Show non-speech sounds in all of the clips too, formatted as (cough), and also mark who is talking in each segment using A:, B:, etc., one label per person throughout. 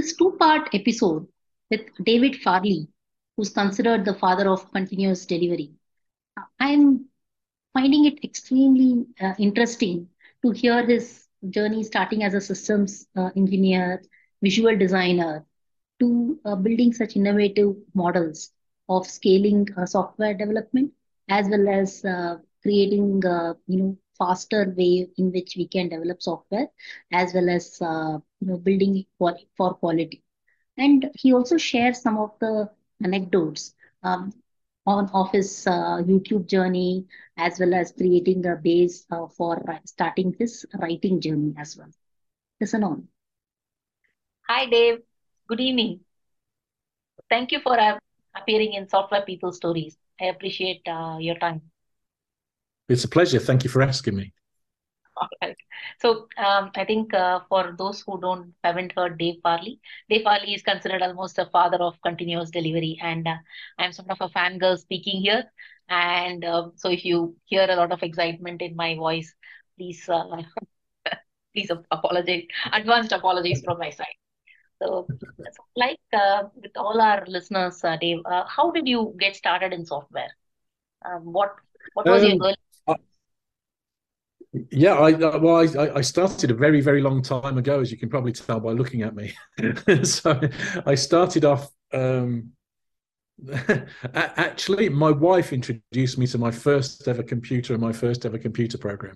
A: This two part episode with David Farley, who's considered the father of continuous delivery, I'm finding it extremely uh, interesting to hear his journey starting as a systems uh, engineer, visual designer, to uh, building such innovative models of scaling uh, software development as well as uh, creating uh, you know faster way in which we can develop software as well as uh, you know building for quality. And he also shares some of the anecdotes um, on of his uh, youtube journey as well as creating a base uh, for starting his writing journey as well. Listen on.
B: Hi dave. Good evening. Thank you for uh, appearing in software people stories. I appreciate uh, your time
C: it's a pleasure. Thank you for asking me.
B: All right. So um, I think uh, for those who don't haven't heard Dave Farley, Dave Farley is considered almost a father of continuous delivery, and uh, I'm sort of a fangirl speaking here. And uh, so if you hear a lot of excitement in my voice, please uh, (laughs) please apologize, advanced apologies from my side. So, like uh, with all our listeners, uh, Dave, how did you get started in software? Um, what what was um, your early
C: yeah, I well, I, I started a very very long time ago, as you can probably tell by looking at me. (laughs) so I started off. Um, (laughs) actually, my wife introduced me to my first ever computer and my first ever computer program.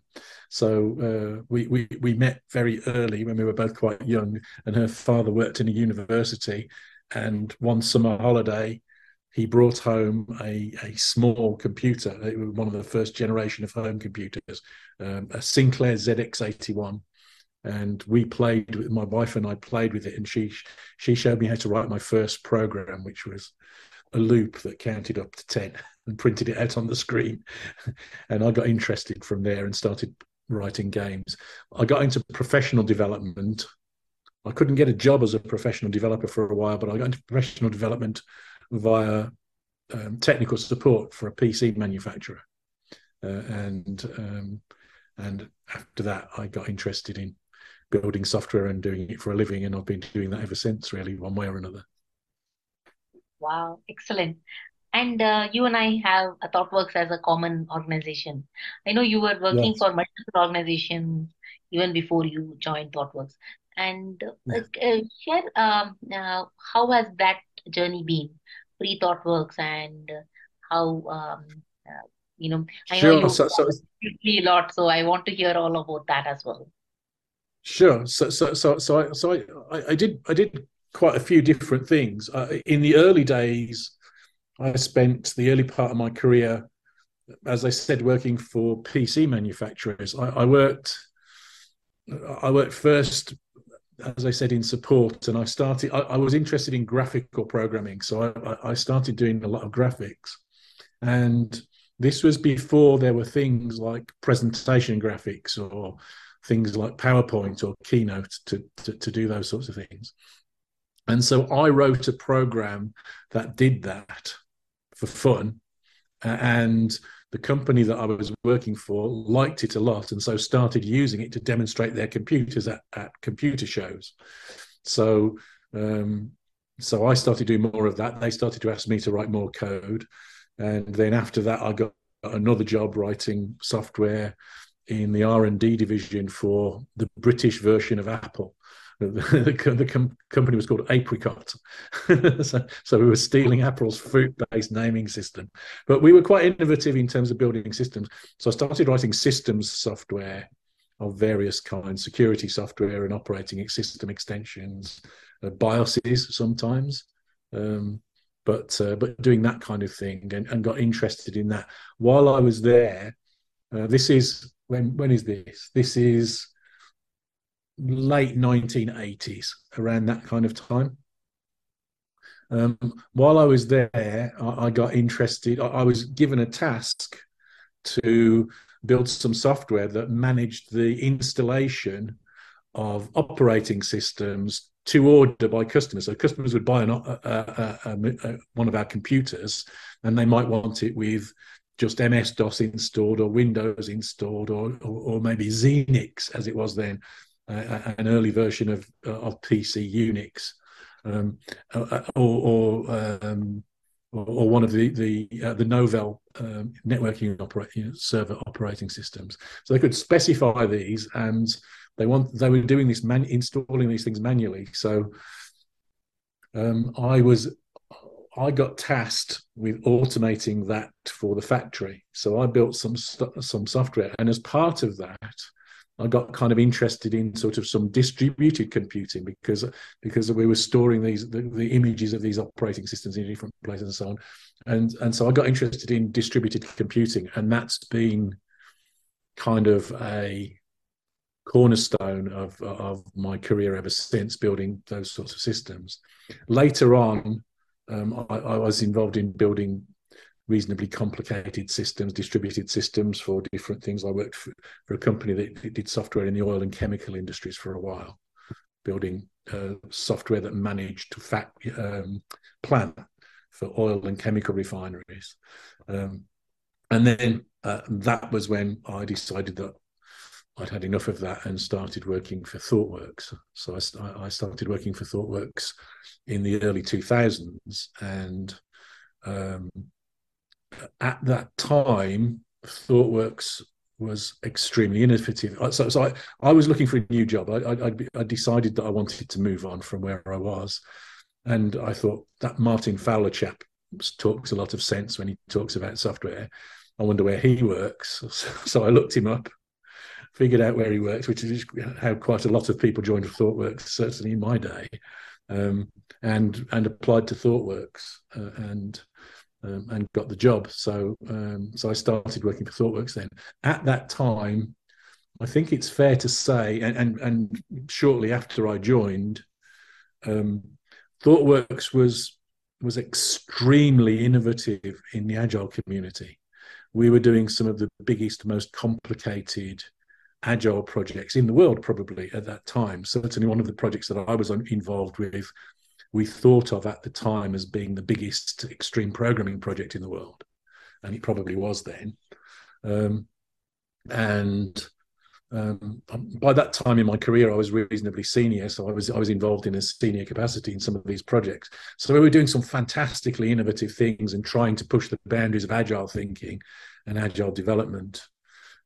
C: So uh, we, we we met very early when we were both quite young, and her father worked in a university. And one summer holiday, he brought home a, a small computer. It was one of the first generation of home computers, um, a Sinclair ZX81. And we played with my wife and I played with it, and she she showed me how to write my first program, which was a loop that counted up to ten (laughs) and printed it out on the screen. (laughs) and I got interested from there and started writing games. I got into professional development. I couldn't get a job as a professional developer for a while, but I got into professional development via um, technical support for a PC manufacturer, uh, and um, and after that, I got interested in building software and doing it for a living, and I've been doing that ever since, really, one way or another.
B: Wow, excellent. And uh, you and I have ThoughtWorks as a common organization. I know you were working yes. for multiple organizations even before you joined ThoughtWorks. And uh, yes. uh, share um, uh, how has that journey been? pre thought works and how um, uh, you know I
C: sure.
B: know you
C: so, so,
B: a lot, so I want to hear all about that as well.
C: Sure. So so so so I so I, I did I did quite a few different things. Uh, in the early days, I spent the early part of my career, as I said, working for PC manufacturers. I, I worked I worked first as I said, in support, and I started. I, I was interested in graphical programming, so I, I, started doing a lot of graphics, and this was before there were things like presentation graphics or things like PowerPoint or Keynote to, to, to do those sorts of things. And so I wrote a program that did that for fun, and the company that I was working for liked it a lot and so started using it to demonstrate their computers at, at computer shows. So um, so I started doing more of that. They started to ask me to write more code. And then after that, I got another job writing software in the R&D division for the British version of Apple (laughs) the, the com- company was called Apricot. (laughs) so, so we were stealing Apple's fruit-based naming system. But we were quite innovative in terms of building systems. So I started writing systems software of various kinds, security software and operating system extensions, uh, BIOSes sometimes. Um, but uh, but doing that kind of thing and, and got interested in that while I was there. Uh, this is when when is this? This is late 1980s, around that kind of time. Um, while I was there, I, I got interested. I, I, was given a task to build some software that managed the installation of operating systems to order by customers. So customers would buy an, a, a, a, one of our computers, and they might want it with just MS DOS installed or Windows installed or or, or maybe Xenix as it was then, uh, an early version of of PC Unix, um, uh, or or, um, or, one of the the uh, the Novell um, networking operating server operating systems. So they could specify these, and they want they were doing this man installing these things manually. So um, I was I got tasked with automating that for the factory. So I built some some software, and as part of that, I got kind of interested in sort of some distributed computing because because we were storing these the, the, images of these operating systems in different places and so on, and and so I got interested in distributed computing, and that's been kind of a cornerstone of of my career ever since building those sorts of systems. Later on, um, I, I was involved in building reasonably complicated systems, distributed systems for different things. I worked for, for, a company that did software in the oil and chemical industries for a while, building uh, software that managed to fact, um, plan for oil and chemical refineries. Um, and then uh, that was when I decided that I'd had enough of that and started working for ThoughtWorks. So I, I started working for ThoughtWorks in the early 2000s and um, at that time, ThoughtWorks was extremely innovative. So, so I, I was looking for a new job. I, I, I decided that I wanted to move on from where I was. And I thought that Martin Fowler chap talks a lot of sense when he talks about software. I wonder where he works. (laughs) So, so I looked him up, figured out where he works, which is how quite a lot of people joined ThoughtWorks, certainly in my day, um, and and applied to ThoughtWorks. Uh, and um, and got the job. So um, so I started working for ThoughtWorks then. At that time, I think it's fair to say, and and, and shortly after I joined, um, ThoughtWorks was was extremely innovative in the agile community. We were doing some of the biggest, most complicated agile projects in the world, probably at that time. Certainly, one of the projects that I was involved with we thought of at the time as being the biggest extreme programming project in the world, and it probably was then. Um, and um, by that time in my career, I was reasonably senior, so I was I was involved in a senior capacity in some of these projects. So we were doing some fantastically innovative things and trying to push the boundaries of agile thinking and agile development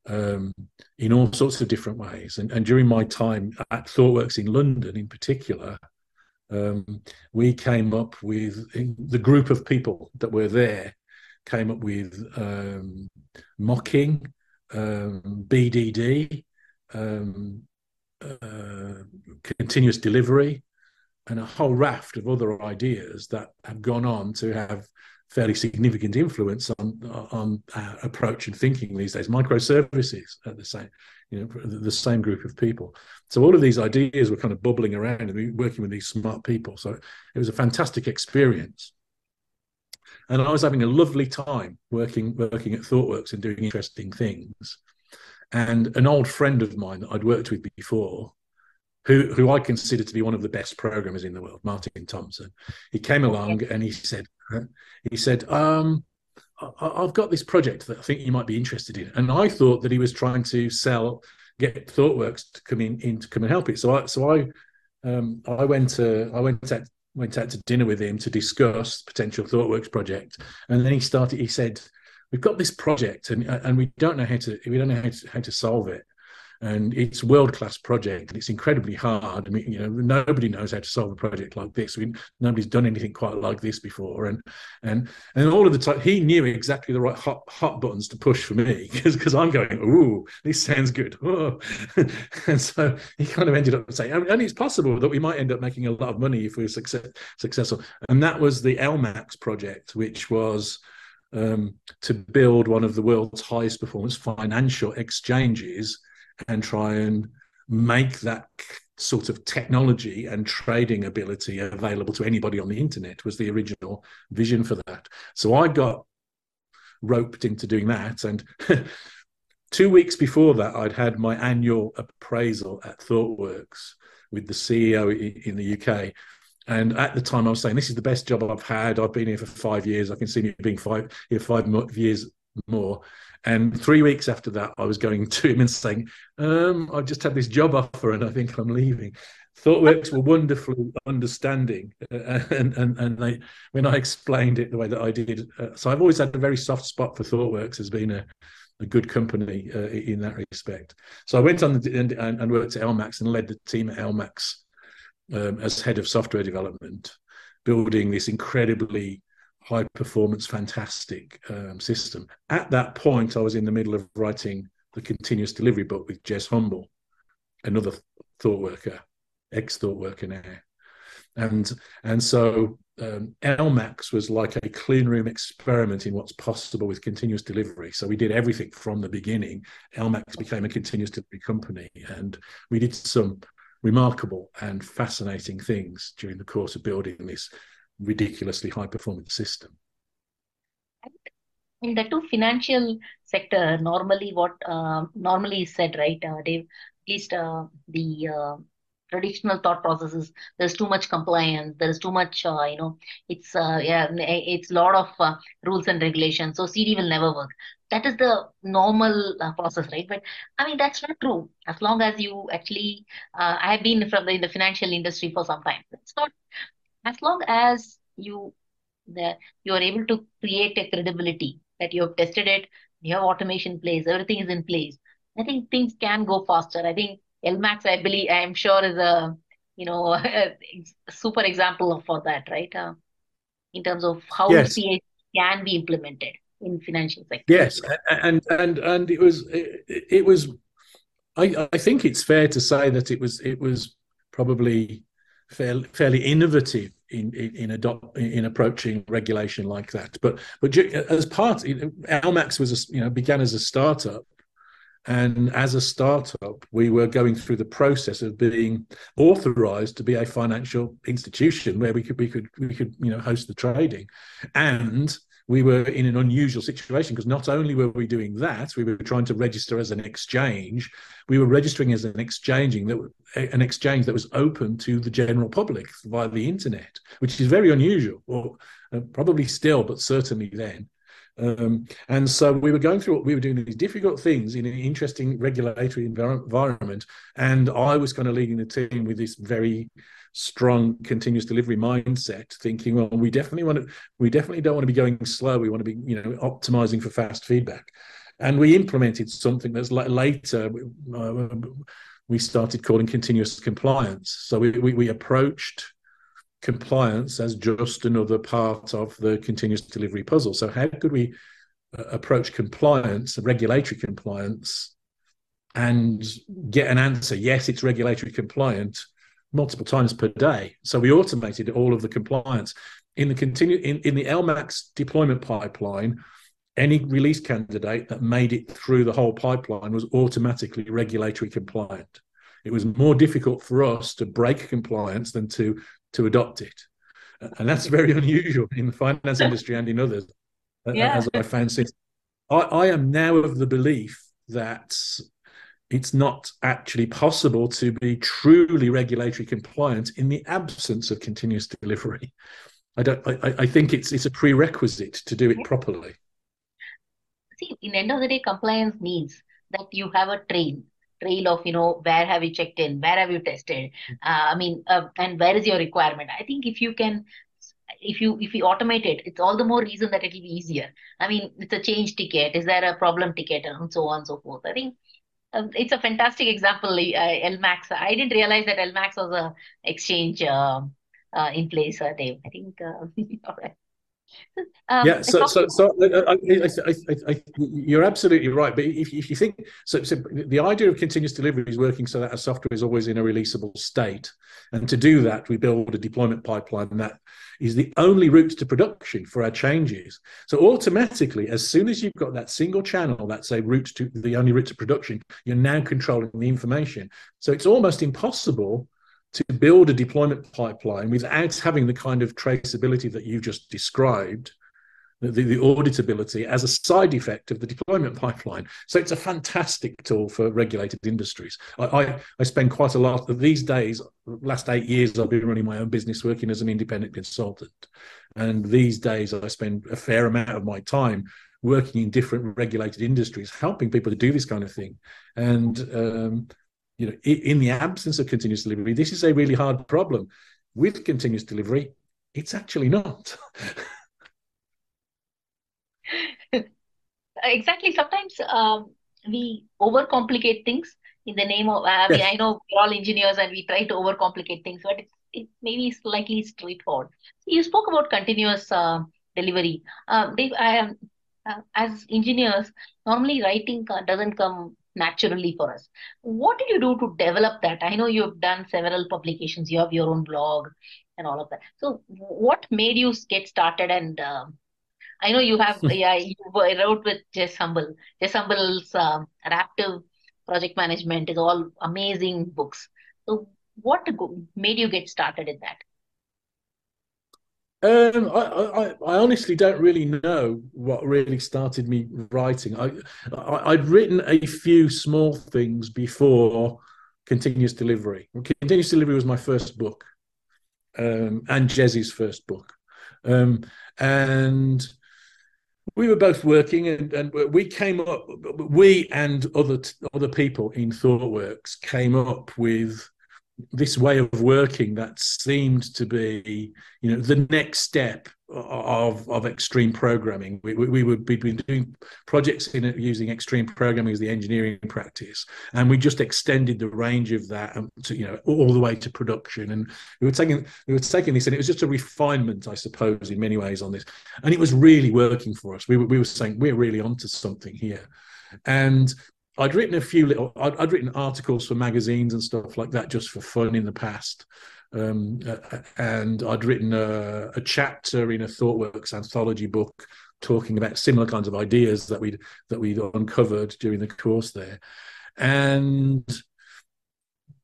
C: um, in all sorts of different ways. And, and during my time at ThoughtWorks in London, in particular, um, we came up with the group of people that were there came up with um, mocking, um, BDD, um, uh, continuous delivery, and a whole raft of other ideas that have gone on to have fairly significant influence on on our approach and thinking these days. Microservices at the same, you know, the same group of people. So all of these ideas were kind of bubbling around and working with these smart people. So it was a fantastic experience. And I was having a lovely time working working at ThoughtWorks and doing interesting things. And an old friend of mine that I'd worked with before, who who I consider to be one of the best programmers in the world, Martin Thompson, he came along and he said, he said, um, I've got this project that I think you might be interested in. And I thought that he was trying to sell, get ThoughtWorks to come in, in to come and help it. So I, so I, um, I went to, I went out, went out to dinner with him to discuss potential ThoughtWorks project. And then he started, he said, we've got this project and, and we don't know how to, we don't know how to, how to solve it and it's world class project and it's incredibly hard. I mean, you know, nobody knows how to solve a project like this. We, nobody's done anything quite like this before, and and and all of the time he knew exactly the right hot hot buttons to push for me (laughs) because because I'm going, ooh, this sounds good, (laughs) and so he kind of ended up saying, and it's possible that we might end up making a lot of money if we're success, successful. And that was the LMAX project, which was um, to build one of the world's highest performance financial exchanges and try and make that sort of technology and trading ability available to anybody on the internet was the original vision for that. So I got roped into doing that. And (laughs) two weeks before that, I'd had my annual appraisal at ThoughtWorks with the CEO in the UK. And at the time, I was saying, "This is the best job I've had. I've been here for five years. I can see me being five here five years more." And three weeks after that, I was going (laughs) to him and saying, um, "I've just had this job offer, and I think I'm leaving." ThoughtWorks were wonderfully understanding, uh, (laughs) and and and they when I explained it the way that I did. Uh, so I've always had a very soft spot for ThoughtWorks as being a a good company uh, in that respect. So I went on and, and, worked at LMAX and led the team at LMAX um, as head of software development, building this incredibly high performance, fantastic um, system. At that point, I was in the middle of writing the continuous delivery book with Jez Humble, another thought worker, ex thought worker now. And and so um, LMAX was like a clean room experiment in what's possible with continuous delivery. So we did everything from the beginning. LMAX became a continuous delivery company, and we did some remarkable and fascinating things during the course of building this ridiculously high performance system.
B: In the two financial sector, normally what uh, normally is said, right, uh, Dave, at least uh, the uh, traditional thought processes there's too much compliance there's too much uh, you know it's uh, yeah it's a lot of uh, rules and regulations so cd will never work. That is the normal process right? But i mean that's not true. As long as you actually i have been from the, in the financial industry for some time. It's not as long as you the, you are able to create a credibility that you have tested it you have automation place everything is in place i think things can go faster i think LMAX, I believe, I'm sure is a you know (laughs) a super example for that, right? Uh, in terms of how yes. CA can be implemented in financial sector.
C: Yes, and and and it was it, it was. I, I think it's fair to say that it was it was probably fairly, fairly innovative in in in, adopt, in approaching regulation like that. But but as part, LMAX was a, you know began as a startup, and as a startup, we were going through the process of being authorized to be a financial institution where we could we could we could you know host the trading, and we were in an unusual situation because not only were we doing that, we were trying to register as an exchange. We were registering as an exchanging that an exchange that was open to the general public via the internet, which is very unusual, or uh, probably still, but certainly then. Um, and so we were going through what we were doing these difficult things in an interesting regulatory environment. And I was kind of leading the team with this very strong continuous delivery mindset, thinking, well, we definitely want to, we definitely don't want to be going slow. We want to be, you know, optimizing for fast feedback. And we implemented something that's later uh, we started calling continuous compliance. So we, we, we approached compliance as just another part of the continuous delivery puzzle. So, how could we uh, approach compliance, regulatory compliance, and get an answer? Yes, it's regulatory compliant multiple times per day. So we automated all of the compliance in the continue in, in the LMAX deployment pipeline. Any release candidate that made it through the whole pipeline was automatically regulatory compliant. It was more difficult for us to break compliance than to to adopt it. And that's very (laughs) unusual in the finance industry and in others, yeah. as I found since. I, I am now of the belief that it's not actually possible to be truly regulatory compliant in the absence of continuous delivery. I don't. I, I think it's it's a prerequisite to do it properly.
B: See, in the end of the day, compliance means that you have a train trail of you know where have you checked in where have you tested uh, i mean uh, and where is your requirement i think if you can if you if you automate it it's all the more reason that it will be easier i mean it's a change ticket is there a problem ticket and so on and so forth i think it's a fantastic example uh, lmax i didn't realize that lmax was a exchange uh, uh, in place uh, dave. I think uh, (laughs) all right Um,
C: yeah, so so so I, I, I, I, you're absolutely right. But if, if you think so, so, the idea of continuous delivery is working so that our software is always in a releasable state, and to do that, we build a deployment pipeline that is the only route to production for our changes. So automatically, as soon as you've got that single channel, that's a route to the only route to production, you're now controlling the information. So it's almost impossible to build a deployment pipeline without having the kind of traceability that you just described, the, the, auditability as a side effect of the deployment pipeline. So it's a fantastic tool for regulated industries. I, I, I spend quite a lot of these days, last eight years, I've been running my own business working as an independent consultant. And these days, I spend a fair amount of my time working in different regulated industries, helping people to do this kind of thing. And um, you know, in the absence of continuous delivery, this is a really hard problem. With continuous delivery, it's actually not. (laughs)
B: exactly. Sometimes um, we overcomplicate things in the name of. I mean,
C: Yes.
B: I know we're all engineers and we try to overcomplicate things, but it's it maybe slightly straightforward. You spoke about continuous uh, delivery. Um, Dave, I am uh, as engineers, normally writing uh, doesn't come naturally for us. What did you do to develop that? I know you've done several publications. You have your own blog and all of that. So, what made you get started? And um I know you have, (laughs) yeah, you wrote with Jez Humble. Jez Humble's um, Adaptive Project Management is all amazing books. So, what made you get started in that?
C: Um, I, I, I honestly don't really know what really started me writing. I, I, I'd written a few small things before Continuous Delivery. Continuous Delivery was my first book, um, and Jezzy's first book. Um, and we were both working, and, and we came up, we and other other people in ThoughtWorks came up with this way of working that seemed to be, you know, the next step of of extreme programming. We, we, we would be doing projects in using extreme programming as the engineering practice, and we just extended the range of that um, to you know all the way to production. And we were taking we were taking this, and it was just a refinement, I suppose, in many ways on this, and it was really working for us. We were, we were saying we're really onto something here, and I'd written a few little, I'd, I'd, written articles for magazines and stuff like that just for fun in the past. Um, uh, and I'd written a, a, chapter in a ThoughtWorks anthology book talking about similar kinds of ideas that we'd that we'd uncovered during the course there. And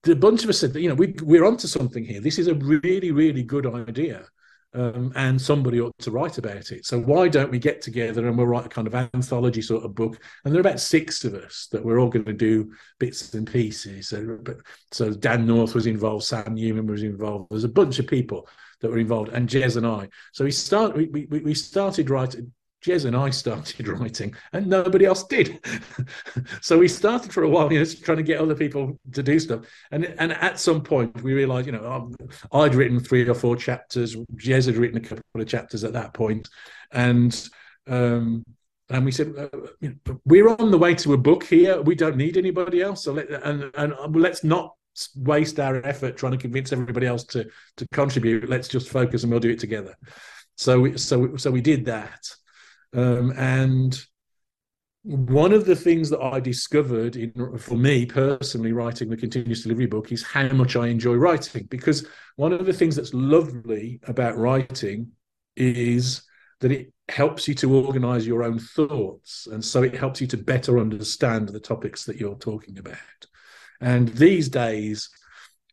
C: the bunch of us said that you know we, we're onto something here. This is a really really good idea. Um, and somebody ought to write about it. So why don't we get together and we'll write a kind of anthology sort of book? And there are about six of us that we're all going to do bits and pieces. So, so Dan North was involved, Sam Newman was involved. There's a bunch of people that were involved, and Jez and I. So we start we we, we started writing. Jez and I started (laughs) writing, and nobody else did. (laughs) so we started for a while, you know, trying to get other people to do stuff. And and at some point, we realised, you know, I'd written three or four chapters. Jez had written a couple of chapters at that point, and um, and we said, uh, you know, we're on the way to a book here. We don't need anybody else. So let and and let's not waste our effort trying to convince everybody else to to contribute. Let's just focus and we'll do it together. So we, so so we did that. Um, and one of the things that I discovered in, for me personally, writing the continuous delivery book is how much I enjoy writing. Because one of the things that's lovely about writing is that it helps you to organize your own thoughts. And so it helps you to better understand the topics that you're talking about. And these days,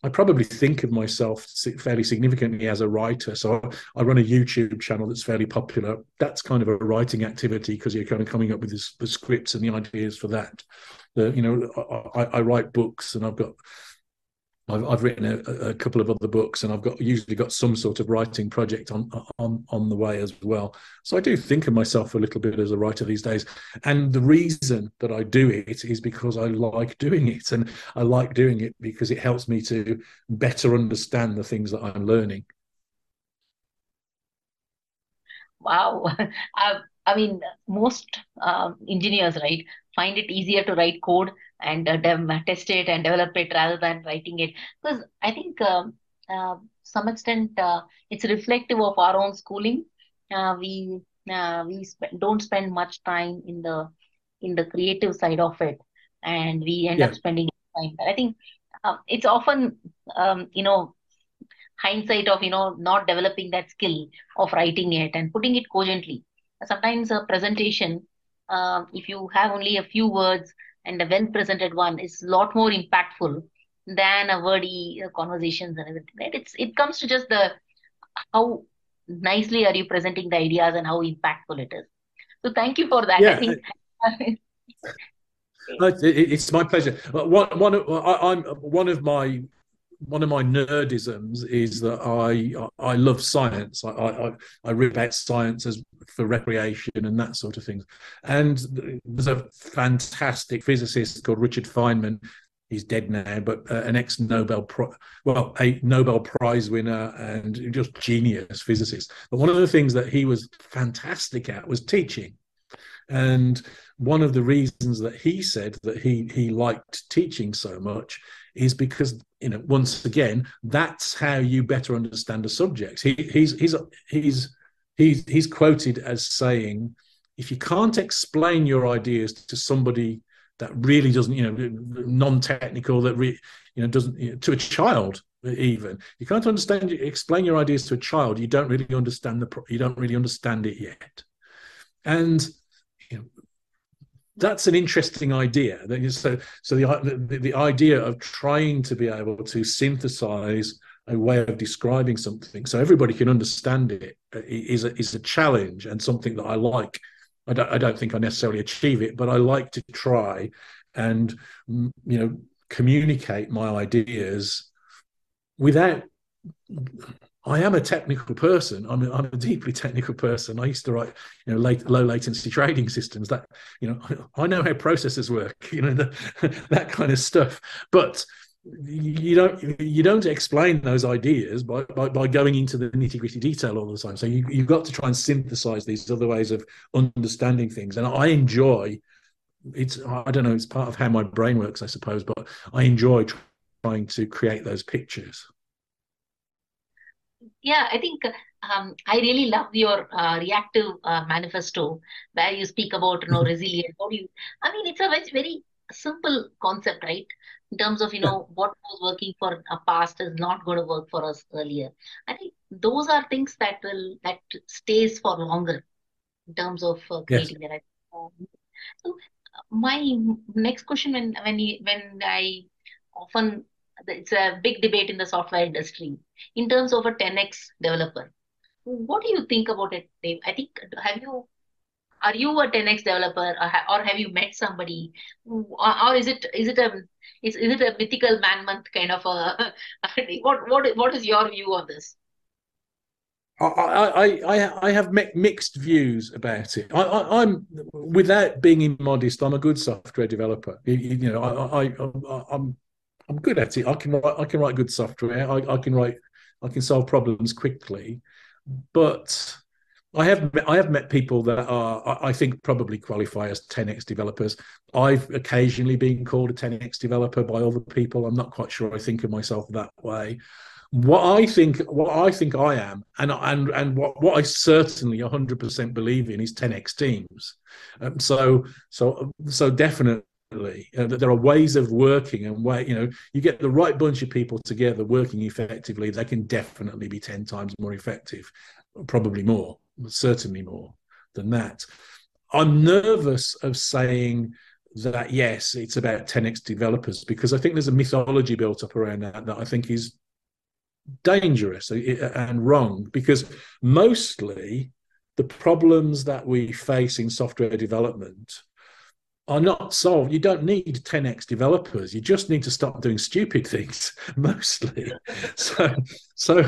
C: I probably think of myself fairly significantly as a writer. So I run a YouTube channel that's fairly popular. That's kind of a writing activity because you're kind of coming up with the scripts and the ideas for that. The, you know, I, I, write books and I've got, I've, I've written a, a, couple of other books and I've got usually got some sort of writing project on on on the way as well. So I do think of myself a little bit as a writer these days. And the reason that I do it is because I like doing it, and I like doing it because it helps me to better understand the things that I'm learning.
B: Wow, I, (laughs) I mean, most um, engineers, right, find it easier to write code and uh, test it and develop it rather than writing it because i think um, uh, some extent uh, it's reflective of our own schooling uh, we uh, we sp- don't spend much time in the in the creative side of it, and we end
C: Yeah.
B: up spending time. I think uh, it's often um, you know hindsight of you know not developing that skill of writing it and putting it cogently. Sometimes a presentation, uh, if you have only a few words and a well presented one, is a lot more impactful than a wordy uh, conversations and everything. Right? It's it comes to just the how nicely are you presenting the ideas and how impactful it is. So thank you for that. I
C: Yeah, (laughs)
B: think
C: No, it- it- it's my pleasure. Uh, One, one, I, I'm one of my one of my nerdisms is that I I love science. I I, I read about science as for recreation and that sort of thing. And there's a fantastic physicist called Richard Feynman. He's dead now, but uh, an ex Nobel Pri- well a Nobel Prize winner and just genius physicist. But one of the things that he was fantastic at was teaching. And one of the reasons that he said that he he liked teaching so much is because you know once again that's how you better understand a subject. He, he's he's he's he's he's quoted as saying, if you can't explain your ideas to somebody that really doesn't you know non-technical that re, you know doesn't you know, to a child even you can't understand explain your ideas to a child you don't really understand the you don't really understand it yet and that's an interesting idea. So, so the, the the idea of trying to be able to synthesize a way of describing something so everybody can understand it uh, is a, is a challenge and something that I like. I don't, I don't think I necessarily achieve it, but I like to try and you know communicate my ideas without I am a technical person. I'm a, I'm a deeply technical person. I used to write, you know, late, low latency trading systems. That you know, (laughs) I know how processors work. (laughs) You know, the, (laughs) that kind of stuff. But you don't you don't explain those ideas by by, by going into the nitty gritty detail all the time. So you you've got to try and synthesize these other ways of understanding things. And I enjoy. It's I don't know. It's part of how my brain works, I suppose. But I enjoy trying to create those pictures.
B: Yeah, I think um, I really love your uh, reactive uh, manifesto where you speak about you know resilience. How do you? I mean, it's a very, very simple concept, right? In terms of you know what was working for a past is not going to work for us earlier. I think those are things that will that stays for longer in terms of uh,
C: Yes.
B: creating that. Um, so my next question when when you, when I often it's a big debate in the software industry in terms of a 10x developer. What do you think about it, Dave? I think have you are you a 10x developer or, ha- or have you met somebody or, is it is it a is, is it a mythical man month kind of a (laughs) what what what is your view on this?
C: I, I, I, have mixed views about it. I, I'm, without being immodest, I'm a good software developer. You, you know, I, I, I, I'm, good at it. I can write, I can write good software. I, I can write, I can solve problems quickly. But I have, I have met people that are, I I think, probably qualify as 10x developers. I've occasionally been called a 10x developer by other people. I'm not quite sure I think of myself that way what I think, what I think I am, and and and what, what I certainly 100% believe in is 10x teams. Um, so so so definitely uh, that there are ways of working and way you know you get the right bunch of people together working effectively, they can definitely be 10 times more effective, probably more, certainly more than that. I'm nervous of saying that yes, it's about 10x developers because I think there's a mythology built up around that that I think is dangerous and wrong because mostly the problems that we face in software development are not solved. You don't need 10x developers. You just need to stop doing stupid things (laughs) mostly. (laughs) so, so,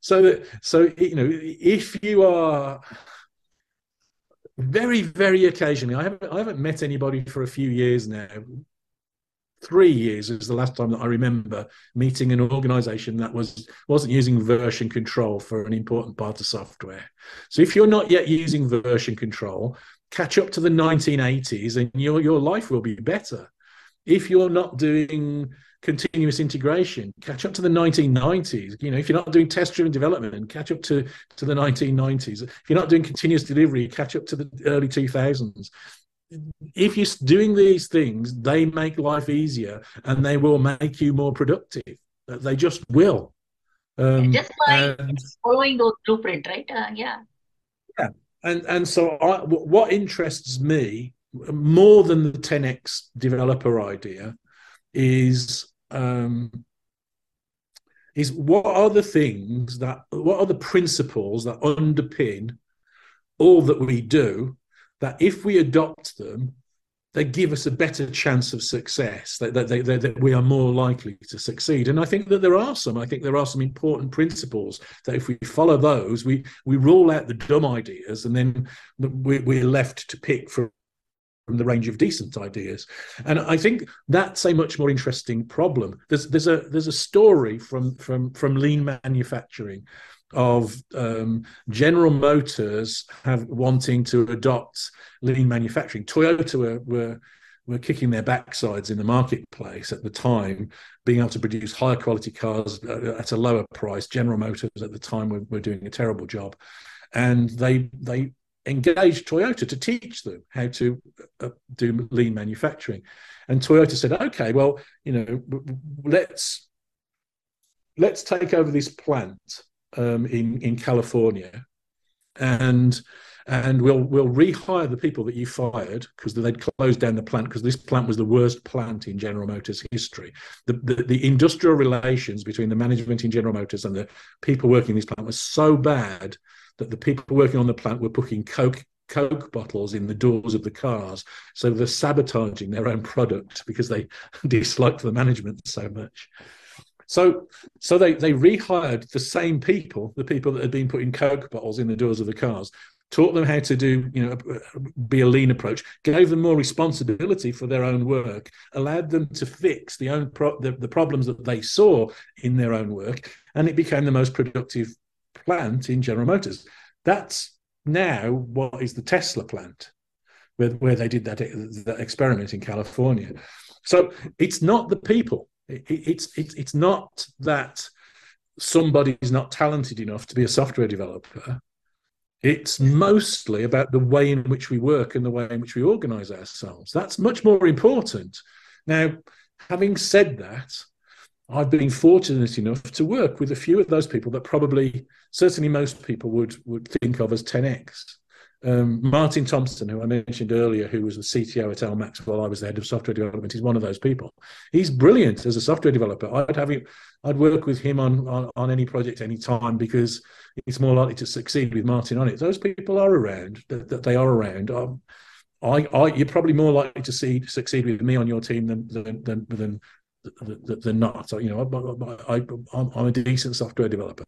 C: so that, so, you know, if you are very, very occasionally, I haven't, I haven't met anybody for a few years now three years is the last time that I remember meeting an organization that was wasn't using version control for an important part of software. So if you're not yet using version control, catch up to the 1980s and your your life will be better. if you're not doing continuous integration, catch up to the 1990s. You know, if you're not doing test-driven development, and catch up to, to the 1990s. If you're not doing continuous delivery, catch up to the early 2000s. If you're doing these things, they make life easier and they will make you more productive. They just will.
B: Um, just by following those blueprint, right? Uh, yeah.
C: Yeah, and and so I, what interests me more than the 10x developer idea is um, is what are the things that what are the principles that underpin all that we do that if we adopt them they give us a better chance of success that, that, that we are more likely to succeed and i think that there are some i think there are some important principles that if we follow those we we rule out the dumb ideas and then we, we're left to pick from from the range of decent ideas. And I think that's a much more interesting problem. There's there's a there's a story from from from lean manufacturing of um, General Motors have wanting to adopt lean manufacturing. Toyota were, were were kicking their backsides in the marketplace at the time, being able to produce higher quality cars at a lower price. General Motors at the time were, were doing a terrible job, and they they engaged Toyota to teach them how to uh, do lean manufacturing. And Toyota said, okay, well, you know, let's let's take over this plant um, in in California, and and we'll we'll rehire the people that you fired because they'd closed down the plant because this plant was the worst plant in General Motors history. The, the, the industrial relations between the management in General Motors and the people working in this plant was so bad that the people working on the plant were putting coke coke bottles in the doors of the cars. So they're sabotaging their own product because they (laughs) disliked the management so much so so they they rehired the same people the people that had been putting coke bottles in the doors of the cars taught them how to do you know be a lean approach gave them more responsibility for their own work allowed them to fix the own pro- the, the problems that they saw in their own work and it became the most productive plant in General Motors. That's now what is the Tesla plant, where, where they did that, that experiment in California. So it's not the people. It, it's it's it's not that somebody's not talented enough to be a software developer. It's mostly about the way in which we work and the way in which we organize ourselves. That's much more important. Now, having said that, I've been fortunate enough to work with a few of those people that probably, certainly most people would would think of as 10x. Um, Martin Thompson, who I mentioned earlier, who was the CTO at LMAX while I was the head of software development, is one of those people. He's brilliant as a software developer. I'd have him, I'd work with him on, on, on any project any time because it's more likely to succeed with Martin on it. Those people are around, that, they are around. Um, I, I, you're probably more likely to see succeed with me on your team than than than, than they're not. You know, I, am a decent software developer,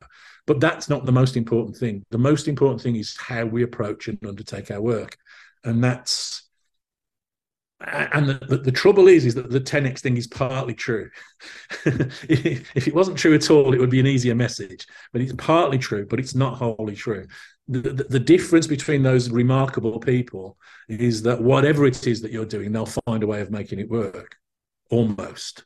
C: but that's not the most important thing. The most important thing is how we approach and undertake our work, and that's. And the, the, the trouble is, is that the 10x thing is partly true. (laughs) if it wasn't true at all, it would be an easier message. But it's partly true, but it's not wholly true. The, the, the difference between those remarkable people is that whatever it is that you're doing, they'll find a way of making it work almost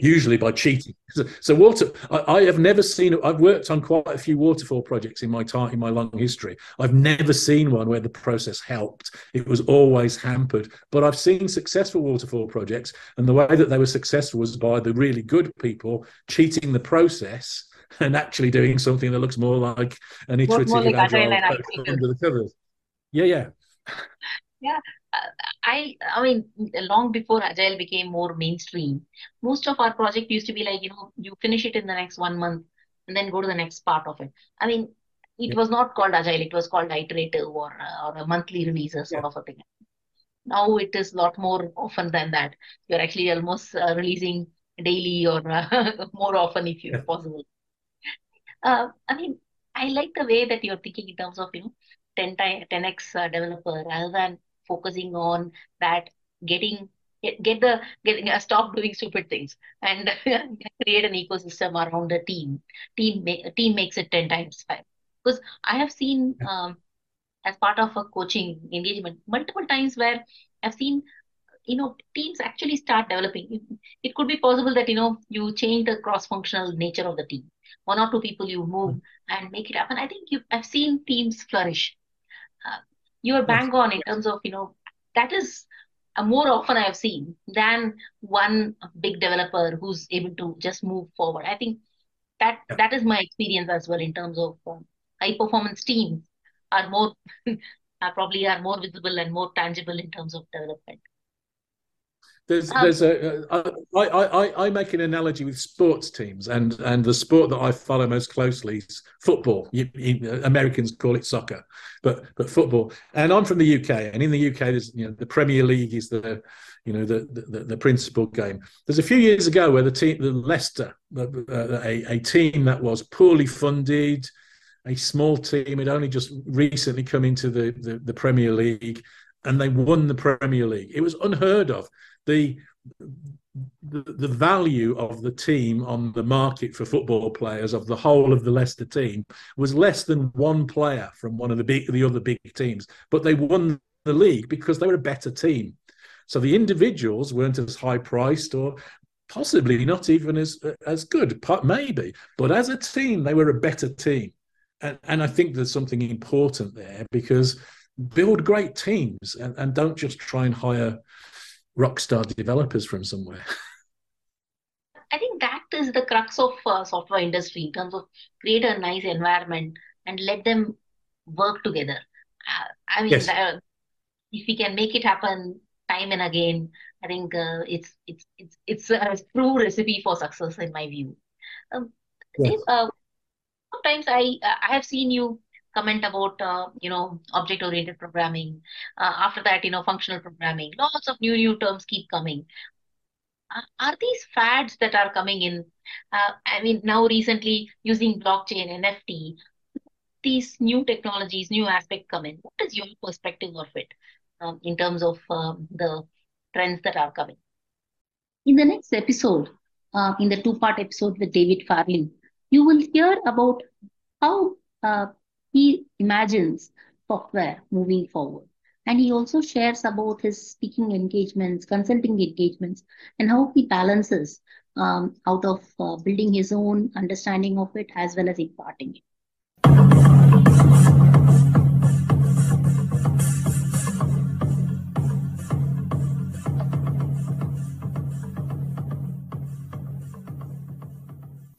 C: usually by cheating. So, so water, I, I, have never seen. I've worked on quite a few waterfall projects in my time, in my long history. I've never seen one where the process helped. It was always hampered. But I've seen successful waterfall projects, and the way that they were successful was by the really good people cheating the process and actually doing something that looks more like an iterative more like agile under the covers. Yeah, yeah.
B: Yeah, I I mean, long before Agile became more mainstream, most of our project used to be like, you know, you finish it in the next one month and then go to the next part of it. I mean, it yeah. was not called Agile, it was called iterative or, uh, or a monthly release or sort yeah. of a thing. Now it is a lot more often than that. You're actually almost uh, releasing daily or uh, (laughs) more often if you yeah. possible. Uh, I mean, I like the way that you're thinking in terms of, you know, 10 10x uh, developer rather than focusing on that getting get, get the get, uh, stop doing stupid things and (laughs) create an ecosystem around the team team make, team makes it 10 times five because i have seen um, as part of a coaching engagement multiple times where i've seen you know teams actually start developing. It, it could be possible that you know you change the cross-functional nature of the team. One or two people you move and make it happen. I think you I've seen teams flourish. Uh, you're bang on in terms of you know that is uh, more often I have seen than one big developer who's able to just move forward. I think that
C: Yeah.
B: that is my experience as well in terms of um, high performance teams are more (laughs) are probably are more visible and more tangible in terms of development.
C: There's,
B: Um,
C: there's a, I, I, I, I make an analogy with sports teams, and and the sport that I follow most closely is football. You, you, Americans call it soccer, but but football. And I'm from the UK, and in the UK, there's you know the Premier League is the you know the the, the principal game. There's a few years ago where the team, the Leicester, uh, a a team that was poorly funded, a small team had only just recently come into the, the, the Premier League and they won the Premier League. It was unheard of. The, the value of the team on the market for football players of the whole of the Leicester team was less than one player from one of the big the other big teams, but they won the league because they were a better team. So the individuals weren't as high priced or possibly not even as as good, maybe, but as a team they were a better team. And, and I think there's something important there because build great teams and, and don't just try and hire rock star developers from somewhere. (laughs)
B: I think that is the crux of uh, software industry in terms of create a nice environment and let them work together. Uh, I mean,
C: Yes.
B: uh, if we can make it happen time and again, I think uh, it's it's it's it's a true recipe for success in my view. Um,
C: Yes.
B: Dave, uh, sometimes I I have seen you comment about uh, you know object oriented programming. Uh, after that, you know functional programming. Lots of new new terms keep coming. Are are these fads that are coming in? Uh, I mean, now recently using blockchain, NFT, these new technologies, new aspects come in. What is your perspective of it um, in terms of um, the trends that are coming?
A: In the next episode, uh, in the two part episode with David Farley, you will hear about how uh, he imagines software moving forward. And he also shares about his speaking engagements, consulting engagements, and how he balances um, out of uh, building his own understanding of it as well as imparting it.